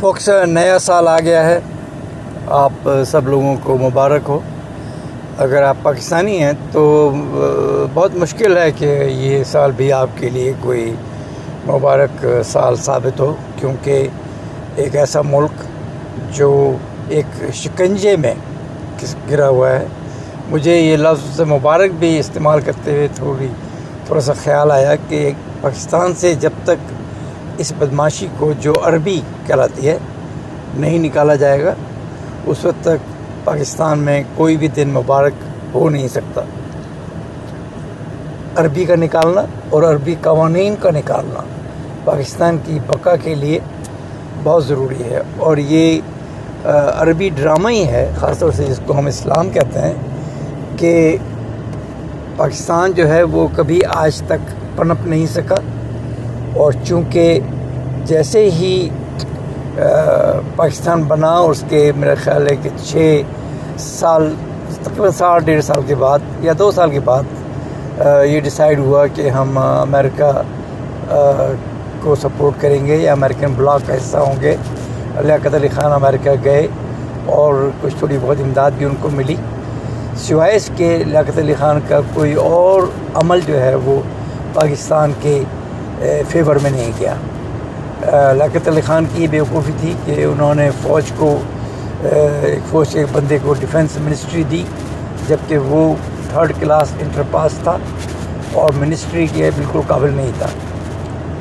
Focus نیا سال آ گیا ہے۔ آپ سب لوگوں کو مبارک ہو۔ اگر آپ پاکستانی ہیں تو بہت مشکل ہے کہ یہ سال بھی آپ کے لیے کوئی مبارک سال ثابت ہو، کیونکہ ایک ایسا ملک جو ایک شکنجے میں گرا ہوا ہے۔ مجھے یہ لفظ مبارک بھی استعمال کرتے ہوئے تھوڑی، تھوڑا سا خیال آیا کہ پاکستان سے جب تک اس بدماشی کو جو عربی کہلاتی ہے، نہیں نکالا جائے گا۔ اس وقت تک پاکستان میں کوئی بھی دن مبارک ہو نہیں سکتا۔ عربی کا نکالنا اور عربی قوانین کا نکالنا پاکستان کی بقا کے لیے بہت ضروری ہے۔ اور یہ عربی ڈرامہ ہی ہے، خاص طور سے جس کو ہم اسلام کہتے ہیں، کہ پاکستان جو ہے وہ کبھی آج تک پنپ نہیں سکا۔ اور چونکہ جیسے ہی پاکستان بنا اس کے میرا خیال ہے کہ چھ سال، تقریباً سال ڈیڑھ سال کے بعد یا دو سال کے بعد یہ ڈیسائیڈ ہوا کہ ہم امریکہ کو سپورٹ کریں گے یا امریکن بلاک کا حصہ ہوں گے۔ لیاقت علی خان امریکہ گئے اور کچھ تھوڑی بہت امداد بھی ان کو ملی۔ سوائے اس کے لیاقت علی خان کا کوئی اور عمل جو ہے وہ پاکستان کے فیور میں نہیں کیا۔ لیاقت علی خان کی بیوقوفی تھی کہ انہوں نے فوج کو ایک فوج کے بندے کو ڈیفنس منسٹری دی، جبکہ وہ تھرڈ کلاس انٹر پاس تھا اور منسٹری کے بالکل قابل نہیں تھا۔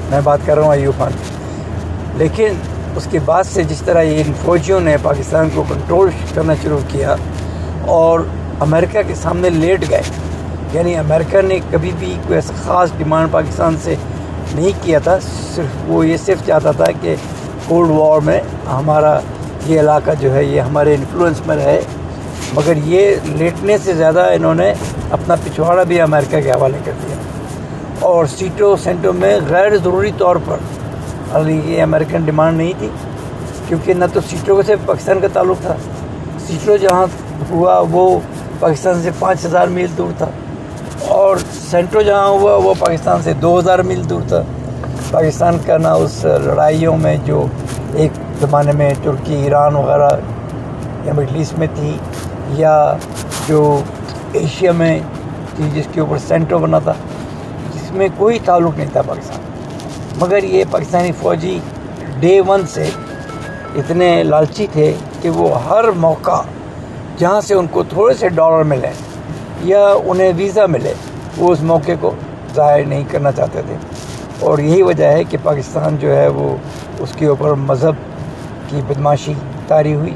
میں بات کر رہا ہوں ایوب خان لیکن اس کے بعد سے جس طرح یہ ان فوجیوں نے پاکستان کو کنٹرول کرنا شروع کیا اور امریکہ کے سامنے لیٹ گئے یعنی امریکہ نے کبھی بھی کوئی ایسا خاص ڈیمانڈ پاکستان سے نہیں کیا تھا صرف وہ یہ صرف چاہتا تھا کہ کولڈ وار میں ہمارا یہ علاقہ جو ہے، یہ ہمارے انفلوئنس میں رہے۔ مگر یہ لیٹنے سے زیادہ انہوں نے اپنا پچھواڑا بھی امریکہ کے حوالے کر دیا۔ اور سیٹوں سینٹوں میں غیر ضروری طور پر یہ امریکن ڈیمانڈ نہیں تھی، کیونکہ نہ تو سیٹوں سے پاکستان کا تعلق تھا۔ سیٹوں جہاں ہوا، وہ پاکستان سے پانچ ہزار میل دور تھا۔ اور سینٹرو جہاں ہوا، وہ پاکستان سے دو ہزار میل دور تھا۔ پاکستان کا نہ اس لڑائیوں میں جو ایک زمانے میں ترکی، ایران وغیرہ یا مڈل ایسٹ میں تھی، یا جو ایشیا میں تھی، جس کے اوپر سینٹرو بنا تھا، جس میں کوئی تعلق نہیں تھا پاکستان۔ مگر یہ پاکستانی فوجی ڈے ون سے اتنے لالچی تھے کہ وہ ہر موقع جہاں سے ان کو تھوڑے سے ڈالر ملے یا انہیں ویزا ملے وہ اس موقع کو ظاہر نہیں کرنا چاہتے تھے۔ اور یہی وجہ ہے کہ پاکستان جو ہے وہ اس کے اوپر مذہب کی بدماشی تاری ہوئی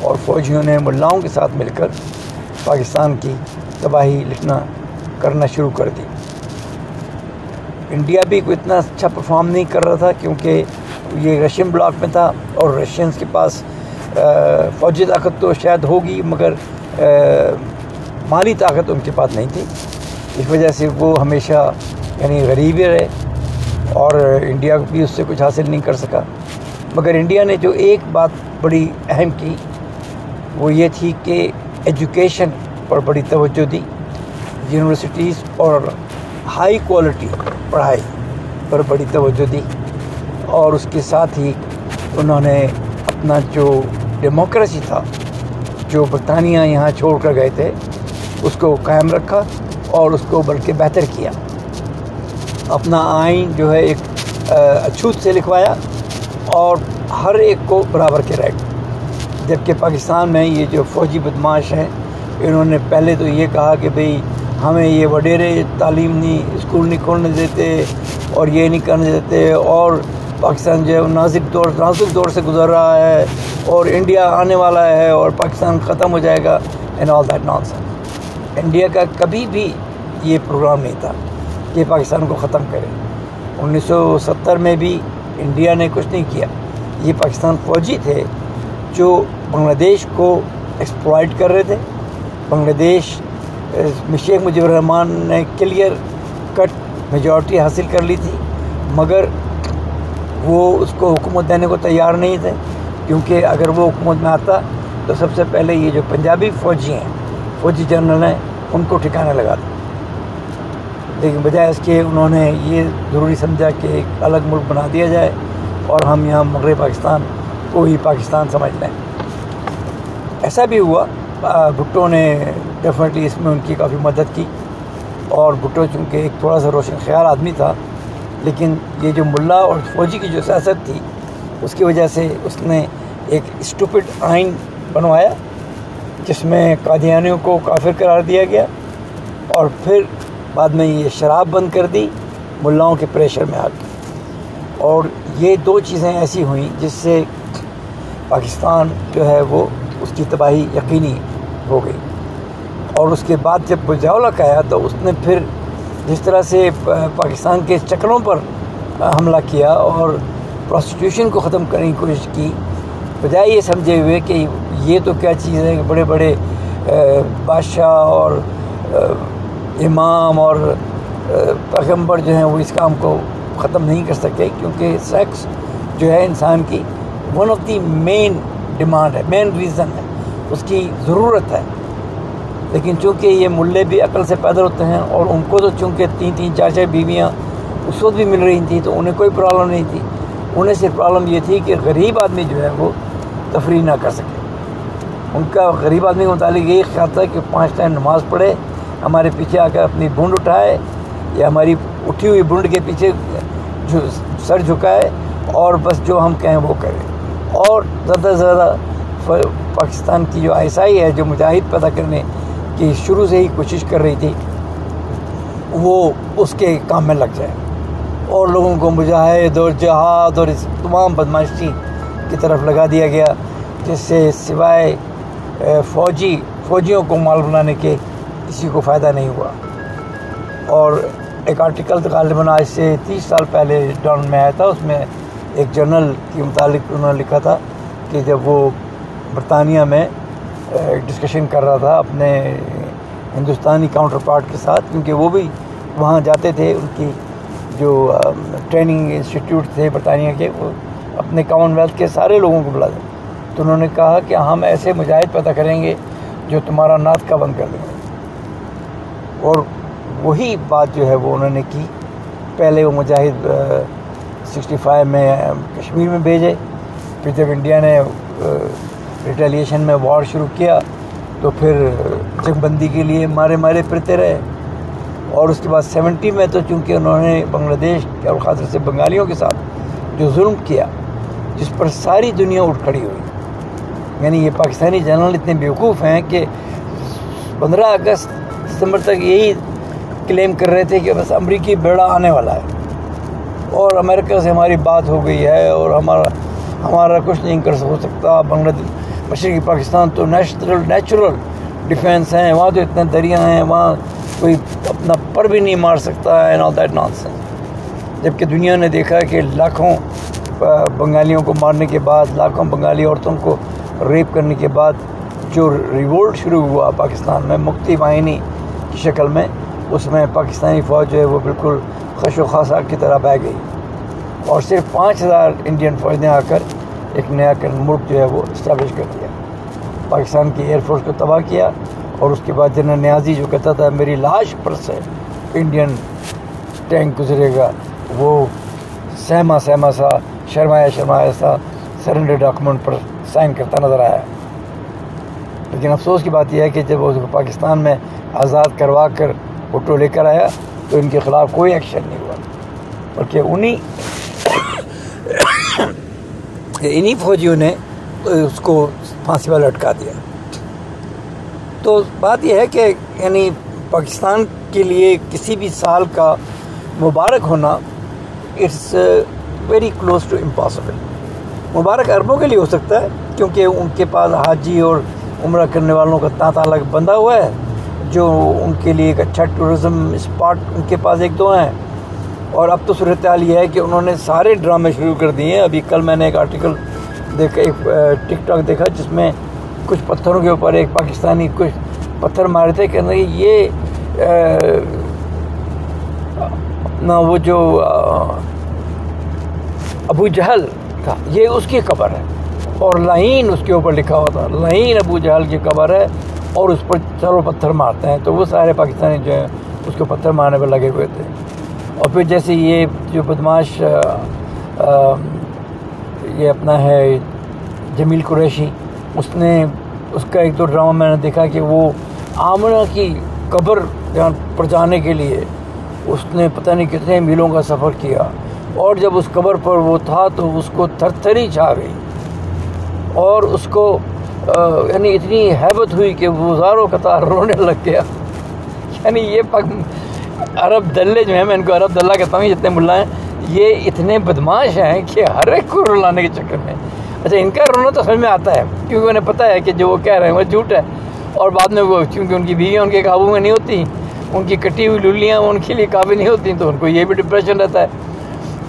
اور فوجیوں نے ملاؤں کے ساتھ مل کر پاکستان کی تباہی لکھنا کرنا شروع کر دی۔ انڈیا بھی کوئی اتنا اچھا پرفارم نہیں کر رہا تھا کیونکہ یہ رشین بلاک میں تھا اور رشینس کے پاس فوجی طاقت تو شاید ہوگی، مگر مالی طاقت ان کے پاس نہیں تھی۔ اس وجہ سے وہ ہمیشہ یعنی غریب ہی رہے اور انڈیا بھی اس سے کچھ حاصل نہیں کر سکا۔ مگر انڈیا نے جو ایک بات بڑی اہم کی وہ یہ تھی کہ ایجوکیشن پر بڑی توجہ دی۔ یونیورسٹیز اور ہائی کوالٹی پڑھائی پر بڑی توجہ دی اور اس کے ساتھ ہی انہوں نے اپنا جو ڈیموکریسی تھا، جو برطانیہ یہاں چھوڑ کر گئے تھے، اس کو قائم رکھا۔ اور اس کو بلکہ بہتر کیا۔ اپنا آئین جو ہے ایک اچھوت سے لکھوایا اور ہر ایک کو برابر کے رائٹ۔ جبکہ پاکستان میں یہ جو فوجی بدماش ہیں، انہوں نے پہلے تو یہ کہا کہ بھئی ہمیں یہ وڈیرے تعلیم نہیں، اسکول نہیں کھولنے دیتے اور یہ نہیں کرنے دیتے اور پاکستان جو ہے نازک دور نازک دور سے گزر رہا ہے اور انڈیا آنے والا ہے اور پاکستان ختم ہو جائے گا in all that none India کا کبھی بھی یہ پروگرام نہیں تھا کہ پاکستان کو ختم کرے۔ انیس سو ستر میں بھی انڈیا نے کچھ نہیں کیا۔ یہ پاکستان فوجی تھے جو بنگلہ دیش کو ایکسپلائٹ کر رہے تھے۔ بنگلہ دیش شیخ مجیب الرحمان نے کلیئر کٹ میجورٹی حاصل کر لی تھی، مگر وہ اس کو حکومت دینے کو تیار نہیں تھے۔ کیونکہ اگر وہ حکومت میں آتا تو سب سے پہلے یہ جو پنجابی فوجی ہیں فوجی جنرل ہیں، ان کو ٹھکانے لگا تھا لیکن بجائے اس کے انہوں نے یہ ضروری سمجھا کہ ایک الگ ملک بنا دیا جائے اور ہم یہاں مغرب پاکستان کو ہی پاکستان سمجھ لیں۔ ایسا بھی ہوا۔ بھٹو نے ڈیفینیٹلی اس میں ان کی کافی مدد کی۔ اور بھٹو چونکہ ایک تھوڑا سا روشن خیال آدمی تھا، لیکن یہ جو ملا اور فوجی کی جو سیاست تھی، اس کی وجہ سے اس نے ایک اسٹوپڈ آئین بنوایا۔ جس میں قادیانیوں کو کافر قرار دیا گیا اور پھر بعد میں یہ شراب بند کر دی، ملاؤں کے پریشر میں آ کے اور یہ دو چیزیں ایسی ہوئیں جس سے پاکستان جو ہے وہ اس کی تباہی یقینی ہو گئی۔ اور اس کے بعد جب بجاولک آیا تو اس نے پھر جس طرح سے پاکستان کے چکروں پر حملہ کیا اور پروسٹیوشن کو ختم کرنے کی کوشش کی، بجائے یہ سمجھے ہوئے کہ یہ تو کیا چیز ہے کہ بڑے بڑے بادشاہ اور امام اور پیغمبر جو ہیں وہ اس کام کو ختم نہیں کر سکے کیونکہ سیکس جو ہے انسان کی one of the main demand ہے مین ریزن ہے، اس کی ضرورت ہے۔ لیکن چونکہ یہ ملے بھی عقل سے پیدا ہوتے ہیں اور ان کو تو چونکہ تین تین چار چار بیویاں اس وقت بھی مل رہی تھیں تو انہیں کوئی پرابلم نہیں تھی۔ انہیں صرف پرابلم یہ تھی کہ غریب آدمی جو ہے وہ تفریح نہ کر سکے۔ ان کا غریب آدمی کے متعلق یہی خیال تھا کہ پانچ ٹائم نماز پڑھے، ہمارے پیچھے آ کر اپنی بونڈ اٹھائے یا ہماری اٹھی ہوئی بونڈ کے پیچھے سر جھکائے اور بس جو ہم کہیں وہ کریں۔ اور زیادہ سے زیادہ پاکستان کی جو آئی ہے، جو مجاہد پیدا کرنے کی شروع سے ہی کوشش کر رہی تھی، وہ اس کے کام میں لگ جائے۔ اور لوگوں کو مجاہد اور جہاد اور اس تمام بدماشی کی طرف لگا دیا گیا، جس سے سوائے فوجی، فوجیوں کو مال بنانے کے کسی کو فائدہ نہیں ہوا۔ اور ایک آرٹیکل غالباً آج سے تیس سال پہلے ڈان میں آیا تھا، اس میں ایک جرنل کے متعلق انہوں نے لکھا تھا کہ جب وہ برطانیہ میں ڈسکشن کر رہا تھا اپنے ہندوستانی کاؤنٹر پارٹ کے ساتھ، کیونکہ وہ بھی وہاں جاتے تھے، ان کی جو ٹریننگ انسٹیٹیوٹ تھے برطانیہ کے، وہ اپنے کامن ویلتھ کے سارے لوگوں کو بلا دیں تو انہوں نے کہا کہ ہم ایسے مجاہد پیدا کریں گے جو تمہارا نعت کا بند کر دیں۔ گے اور وہی بات جو ہے وہ انہوں نے کی۔ پہلے وہ مجاہد سکسٹی فائیو میں کشمیر میں بھیجے۔ پھر جب انڈیا نے ریٹیلیشن میں وار شروع کیا تو پھر جنگ بندی کے لیے مارے مارے پھرتے رہے۔ اور اس کے بعد سیونٹی میں تو چونکہ انہوں نے بنگلہ دیش اور خاص طور سے بنگالیوں کے ساتھ جو ظلم کیا، جس پر ساری دنیا اٹھ کھڑی ہوئی۔ یعنی یہ پاکستانی جنرل اتنے بیوقوف ہیں کہ پندرہ اگست دسمبر تک یہی کلیم کر رہے تھے کہ بس امریکی بیڑا آنے والا ہے۔ اور امریکہ سے ہماری بات ہو گئی ہے اور ہمارا ہمارا کچھ نہیں کر ہو سکتا۔ بنگلہ دیش مشرقی پاکستان تو نیشنل نیچرل ڈیفینس ہیں۔ وہاں تو اتنے دریا ہیں، وہاں کوئی اپنا پر بھی نہیں مار سکتا ہے آل دیٹ نان سینس جبکہ دنیا نے دیکھا کہ لاکھوں بنگالیوں کو مارنے کے بعد لاکھوں بنگالی عورتوں کو ریپ کرنے کے بعد جو ریوولٹ شروع ہوا پاکستان میں، مکتی واہنی کی شکل میں، اس میں پاکستانی فوج جو ہے وہ بالکل خش و خاصا کی طرح بہ گئی۔ اور صرف پانچ ہزار انڈین فوج نے آ کر ایک نیا ملک جو ہے وہ اسٹیبلش کر دیا۔ پاکستان کی ایئر فورس کو تباہ کیا اور اس کے بعد جنرل نیازی جو کہتا تھا، میری لاش پر سے انڈین ٹینک گزرے گا۔ وہ سہما سہما سا، شرمایا شرمایا سا سرنڈر ڈاکومنٹ پر سائن کرتا نظر آیا۔ لیکن افسوس کی بات یہ ہے کہ جب وہ پاکستان میں آزاد کروا کر فوٹو لے کر آیا تو ان کے خلاف کوئی ایکشن نہیں ہوا۔ بلکہ انہیں انہیں فوجیوں نے اس کو پھانسی والا لٹکا دیا۔ تو بات یہ ہے کہ یعنی پاکستان کے لیے کسی بھی سال کا مبارک ہونا it's very close to impossible مبارک عربوں کے لیے ہو سکتا ہے، کیونکہ ان کے پاس حاجی اور عمرہ کرنے والوں کا تانتا الگ بندھا ہوا ہے، جو ان کے لیے ایک اچھا ٹورزم اسپاٹ ان کے پاس ایک دو ہیں۔ اور اب تو صورتحال یہ ہے کہ انہوں نے سارے ڈرامے شروع کر دیے ہیں۔ ابھی کل میں نے ایک آرٹیکل دیکھا، ایک ٹک ٹاک دیکھا، جس میں کچھ پتھروں کے اوپر ایک پاکستانی کچھ پتھر مارے تھے کہ یہ اپنا وہ جو ابو جہل تھا۔ یہ اس کی قبر ہے۔ اور لائن اس کے اوپر لکھا ہوا تھا۔ لائن ابو جہل کی قبر ہے اور اس پر چاروں پتھر مارتے ہیں۔ تو وہ سارے پاکستانی جو ہیں اس کو پتھر مارنے پہ لگے ہوئے تھے۔ اور پھر جیسے یہ جو بدماش یہ اپنا ہے جمیل قریشی، اس نے اس کا ایک دو ڈرامہ میں نے دیکھا کہ وہ آمنہ کی قبر پر جانے کے لیے اس نے پتہ نہیں کتنے میلوں کا سفر کیا۔ اور جب اس قبر پر وہ تھا تو اس کو تھر تھری چھا گئی اور اس کو یعنی اتنی حیبت ہوئی کہ وہ زاروں قطار رونے لگ گیا۔ یعنی یہ پک عرب دلے جو ہیں، میں ان کو عرب دلہ کہتا ہوں جتنے ملا ہیں، یہ اتنے بدماش ہیں کہ ہر ایک کو رلانے کے چکر میں۔ اچھا ان کا رونا تو سمجھ میں آتا ہے، کیونکہ انہیں پتہ ہے کہ جو وہ کہہ رہے ہیں وہ جھوٹ ہے۔ اور بعد میں وہ، چونکہ ان کی بیویاں ان کے قابو میں نہیں ہوتی، ان کی کٹی ہوئی للیاں، ان کے لیے قابل نہیں ہوتی، تو ان کو یہ بھی ڈپریشن رہتا ہے۔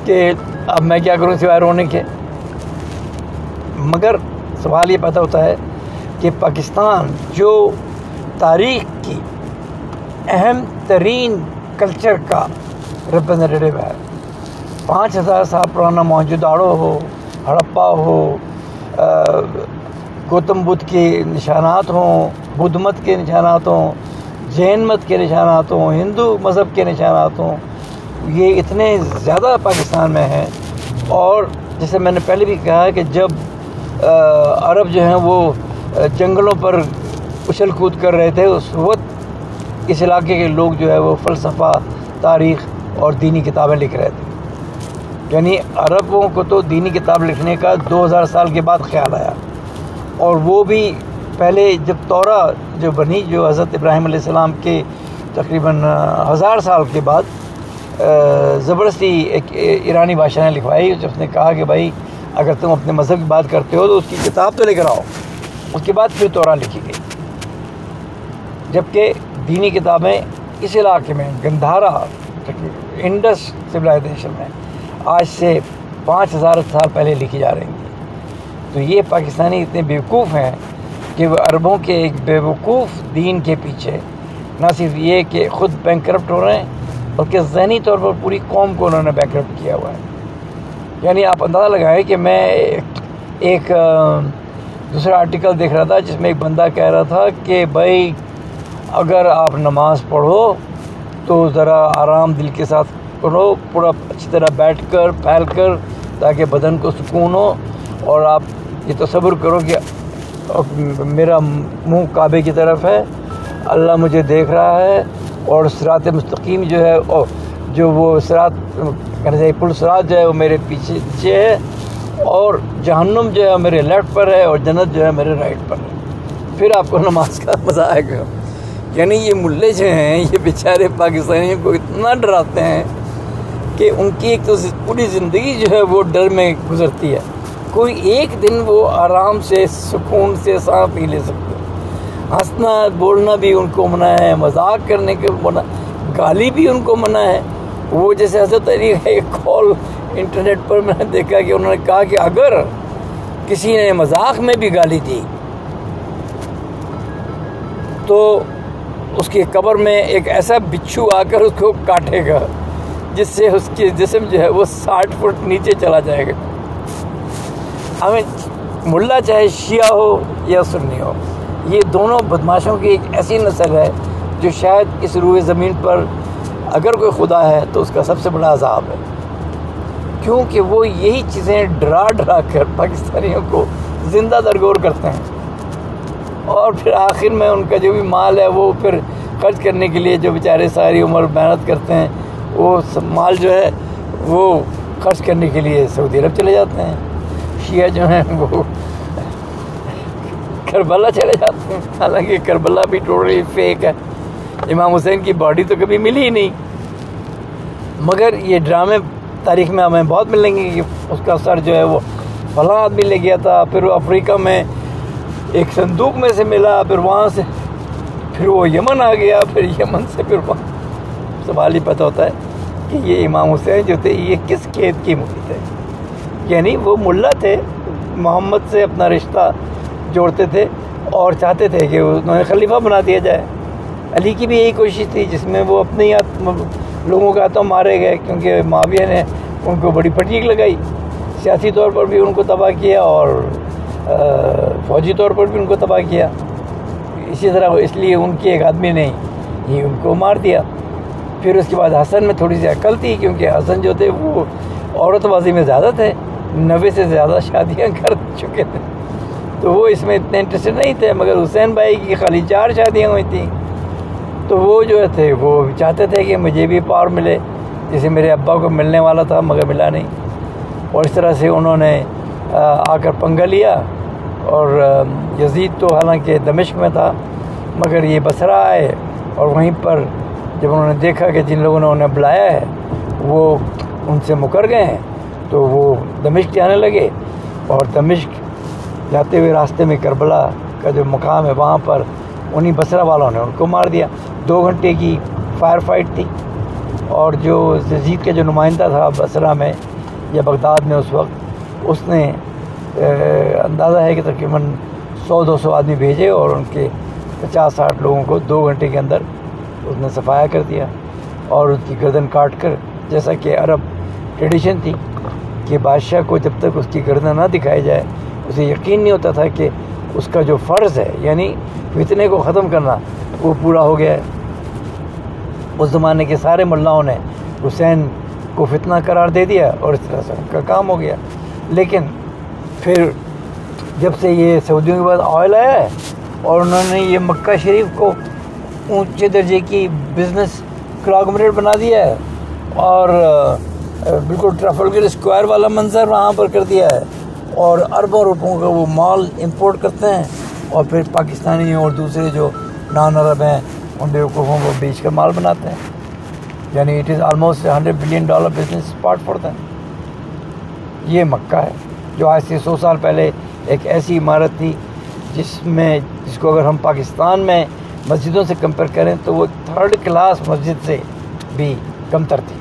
کہ اب میں کیا کروں سوائے رونے کے؟ مگر سوال یہ پیدا ہوتا ہے کہ پاکستان جو تاریخ کی اہم ترین کلچر کا ریپرزنٹیو ہے، پانچ ہزار سال پرانا موجوداڑو ہو، ہڑپا ہو گوتم بدھ کے نشانات ہوں، بدھ مت کے نشانات ہوں، جین مت کے نشانات ہوں، ہندو مذہب کے نشانات ہوں یہ اتنے زیادہ پاکستان میں ہیں اور جیسے میں نے پہلے بھی کہا کہ جب عرب جو ہیں وہ جنگلوں پر اچھل کود کر رہے تھے، اس وقت اس علاقے کے لوگ جو ہے وہ فلسفہ، تاریخ اور دینی کتابیں لکھ رہے تھے۔ یعنی عربوں کو تو دینی کتاب لکھنے کا دو ہزار سال کے بعد خیال آیا۔ اور وہ بھی پہلے جب تورا جو بنی، جو حضرت ابراہیم علیہ السلام کے تقریباً ہزار سال کے بعد زبردستی ایک ایرانی بادشاہ نے لکھوائی، اس نے کہا کہ بھائی، اگر تم اپنے مذہب کی بات کرتے ہو تو اس کی کتاب تو لے کر آؤ۔ اس کے بعد پھر تورا لکھی گئی۔ جبکہ دینی کتابیں اس علاقے میں، گندھارا انڈس سولائزیشن میں، آج سے پانچ ہزار سال پہلے لکھی جا رہی ہیں۔ تو یہ پاکستانی اتنے بیوقوف ہیں کہ وہ عربوں کے ایک بیوقوف دین کے پیچھے نہ صرف یہ کہ خود بینک کرپٹ ہو رہے ہیں بلکہ ذہنی طور پر پوری قوم کو انہوں نے بینک کرپٹ کیا ہوا ہے۔ یعنی آپ اندازہ لگائیں کہ میں ایک دوسرا آرٹیکل دیکھ رہا تھا جس میں ایک بندہ کہہ رہا تھا کہ بھائی، اگر آپ نماز پڑھو تو ذرا آرام دل کے ساتھ پڑھو پورا اچھی طرح بیٹھ کر، پھیل کر، تاکہ بدن کو سکون ہو اور آپ یہ تصور کرو کہ میرا منہ کعبے کی طرف ہے، اللہ مجھے دیکھ رہا ہے اور سرات مستقیم جو ہے جو وہ سرات پل سرات جو ہے، وہ میرے پیچھے پیچھے ہے، اور جہنم جو ہے میرے لیفٹ پر ہے، اور جنت جو ہے، میرے رائٹ پر ہے۔ پھر آپ کو نماز کا مزہ آئے گا۔ یعنی یہ ملے جو ہیں، یہ بیچارے پاکستانیوں کو اتنا ڈراتے ہیں کہ ان کی ایک تو پوری زندگی جو ہے، وہ ڈر میں گزرتی ہے۔ کوئی ایک دن وہ آرام سے، سکون سے سانس نہیں لے سکتے۔ ہنسنا، بولنا بھی ان کو منع ہے، مذاق کرنے کے منع گالی بھی ان کو منع ہے۔ وہ جیسے حضرت علی کا ایک کال انٹرنیٹ پر میں نے دیکھا کہ انہوں نے کہا کہ اگر کسی نے مذاق میں بھی گالی دی، تو اس کی قبر میں ایک ایسا بچھو آ کر اس کو کاٹے گا، جس سے اس کی جسم جو ہے وہ ساٹھ فٹ نیچے چلا جائے گا۔ ہمیں ملا چاہے شیعہ ہو یا سنی ہو، یہ دونوں بدماشوں کی ایک ایسی نسل ہے جو شاید اس روئے زمین پر اگر کوئی خدا ہے تو اس کا سب سے بڑا عذاب ہے۔ کیونکہ وہ یہی چیزیں ڈرا ڈرا کر پاکستانیوں کو زندہ درگور کرتے ہیں۔ اور پھر آخر میں ان کا جو بھی مال ہے وہ پھر خرچ کرنے کے لیے جو بیچارے ساری عمر محنت کرتے ہیں، وہ مال جو ہے وہ خرچ کرنے کے لیے سعودی عرب چلے جاتے ہیں۔ شیعہ جو ہیں وہ کربلا چلے جاتے ہیں۔ حالانکہ کربلا بھی ٹوٹلی فیک ہے۔ امام حسین کی باڈی تو کبھی ملی ہی نہیں۔ مگر یہ ڈرامے تاریخ میں ہمیں بہت ملیں گے کہ اس کا سر جو ہے وہ فلاں آدمی لے گیا تھا، پھر وہ افریقہ میں ایک صندوق میں سے ملا، پھر وہاں سے، پھر وہ یمن آ گیا، پھر یمن سے پھر وہاں۔ سوال ہی پتہ ہوتا ہے کہ یہ امام حسین جو تھے، یہ کس کھیت کی مری تھے؟ یعنی وہ ملا تھے، محمد سے اپنا رشتہ جوڑتے تھے اور چاہتے تھے کہ انہوں نے خلیفہ بنا دیا جائے۔ علی کی بھی یہی کوشش تھی، جس میں وہ اپنے ہی لوگوں کا ہاتھوں مارے گئے، کیونکہ معاویہ نے ان کو بڑی پٹیک لگائی۔ سیاسی طور پر بھی ان کو تباہ کیا اور فوجی طور پر بھی ان کو تباہ کیا۔ اسی طرح اس لیے ان کی ایک آدمی نے ہی ان کو مار دیا۔ پھر اس کے بعد حسن میں تھوڑی سی عقل تھی، کیونکہ حسن جو تھے وہ عورت بازی میں زیادہ تھے، نوے سے زیادہ شادیاں کر چکے تھے۔ تو وہ اس میں اتنے انٹرسٹڈ نہیں تھے، مگر حسین بھائی کی خالی چار شادیاں ہوئی تھیں۔ تو وہ جو تھے، وہ چاہتے تھے کہ مجھے بھی پاور ملے جسے میرے ابا کو ملنے والا تھا مگر ملا نہیں۔ اور اس طرح سے انہوں نے، آ کر پنگا لیا۔ اور یزید تو حالانکہ دمشق میں تھا، مگر یہ بسرا آئے اور وہیں پر جب انہوں نے دیکھا کہ جن لوگوں نے انہیں بلایا ہے، وہ ان سے مکر گئے ہیں۔ تو وہ دمشق جانے لگے۔ اور دمشق جاتے ہوئے راستے میں کربلا کا جو مقام ہے، وہاں پر انہیں بسرا والوں نے ان کو مار دیا۔ دو گھنٹے کی فائر فائٹ تھی اور جو یزید کا جو نمائندہ تھا بسرا میں یا بغداد میں اس وقت، اس نے اندازہ ہے کہ تقریباً سو، دو سو آدمی بھیجے اور ان کے پچاس، ساٹھ لوگوں کو دو گھنٹے کے اندر اس نے صفایا کر دیا اور اس کی گردن کاٹ کر، جیسا کہ عرب ٹریڈیشن تھی کہ بادشاہ کو جب تک اس کی گردن نہ دکھائی جائے، اسے یقین نہیں ہوتا تھا کہ اس کا جو فرض ہے یعنی فتنے کو ختم کرنا، وہ پورا ہو گیا ہے۔ اس زمانے کے سارے ملاؤں نے حسین کو فتنہ قرار دے دیا اور اس طرح سے ان کا کام ہو گیا۔ لیکن پھر جب سے یہ سعودیوں کے بعد آئل آیا ہے اور انہوں نے یہ مکہ شریف کو اونچے درجے کی بزنس کلاگمریٹ بنا دیا ہے اور بالکل ٹرافلگر اسکوائر والا منظر وہاں پر کر دیا ہے اور اربوں روپوں کا وہ مال امپورٹ کرتے ہیں اور پھر پاکستانی اور دوسرے جو نان عرب ہیں ان بیوقوفوں کو بیچ کر مال بناتے ہیں۔ یعنی it is almost hundred billion dollar business part four then یہ مکہ ہے، جو آج سے سو سال پہلے ایک ایسی عمارت تھی، جس میں، جس کو اگر ہم پاکستان میں مسجدوں سے کمپیئر کریں تو وہ تھرڈ کلاس مسجد سے بھی کمتر تھی۔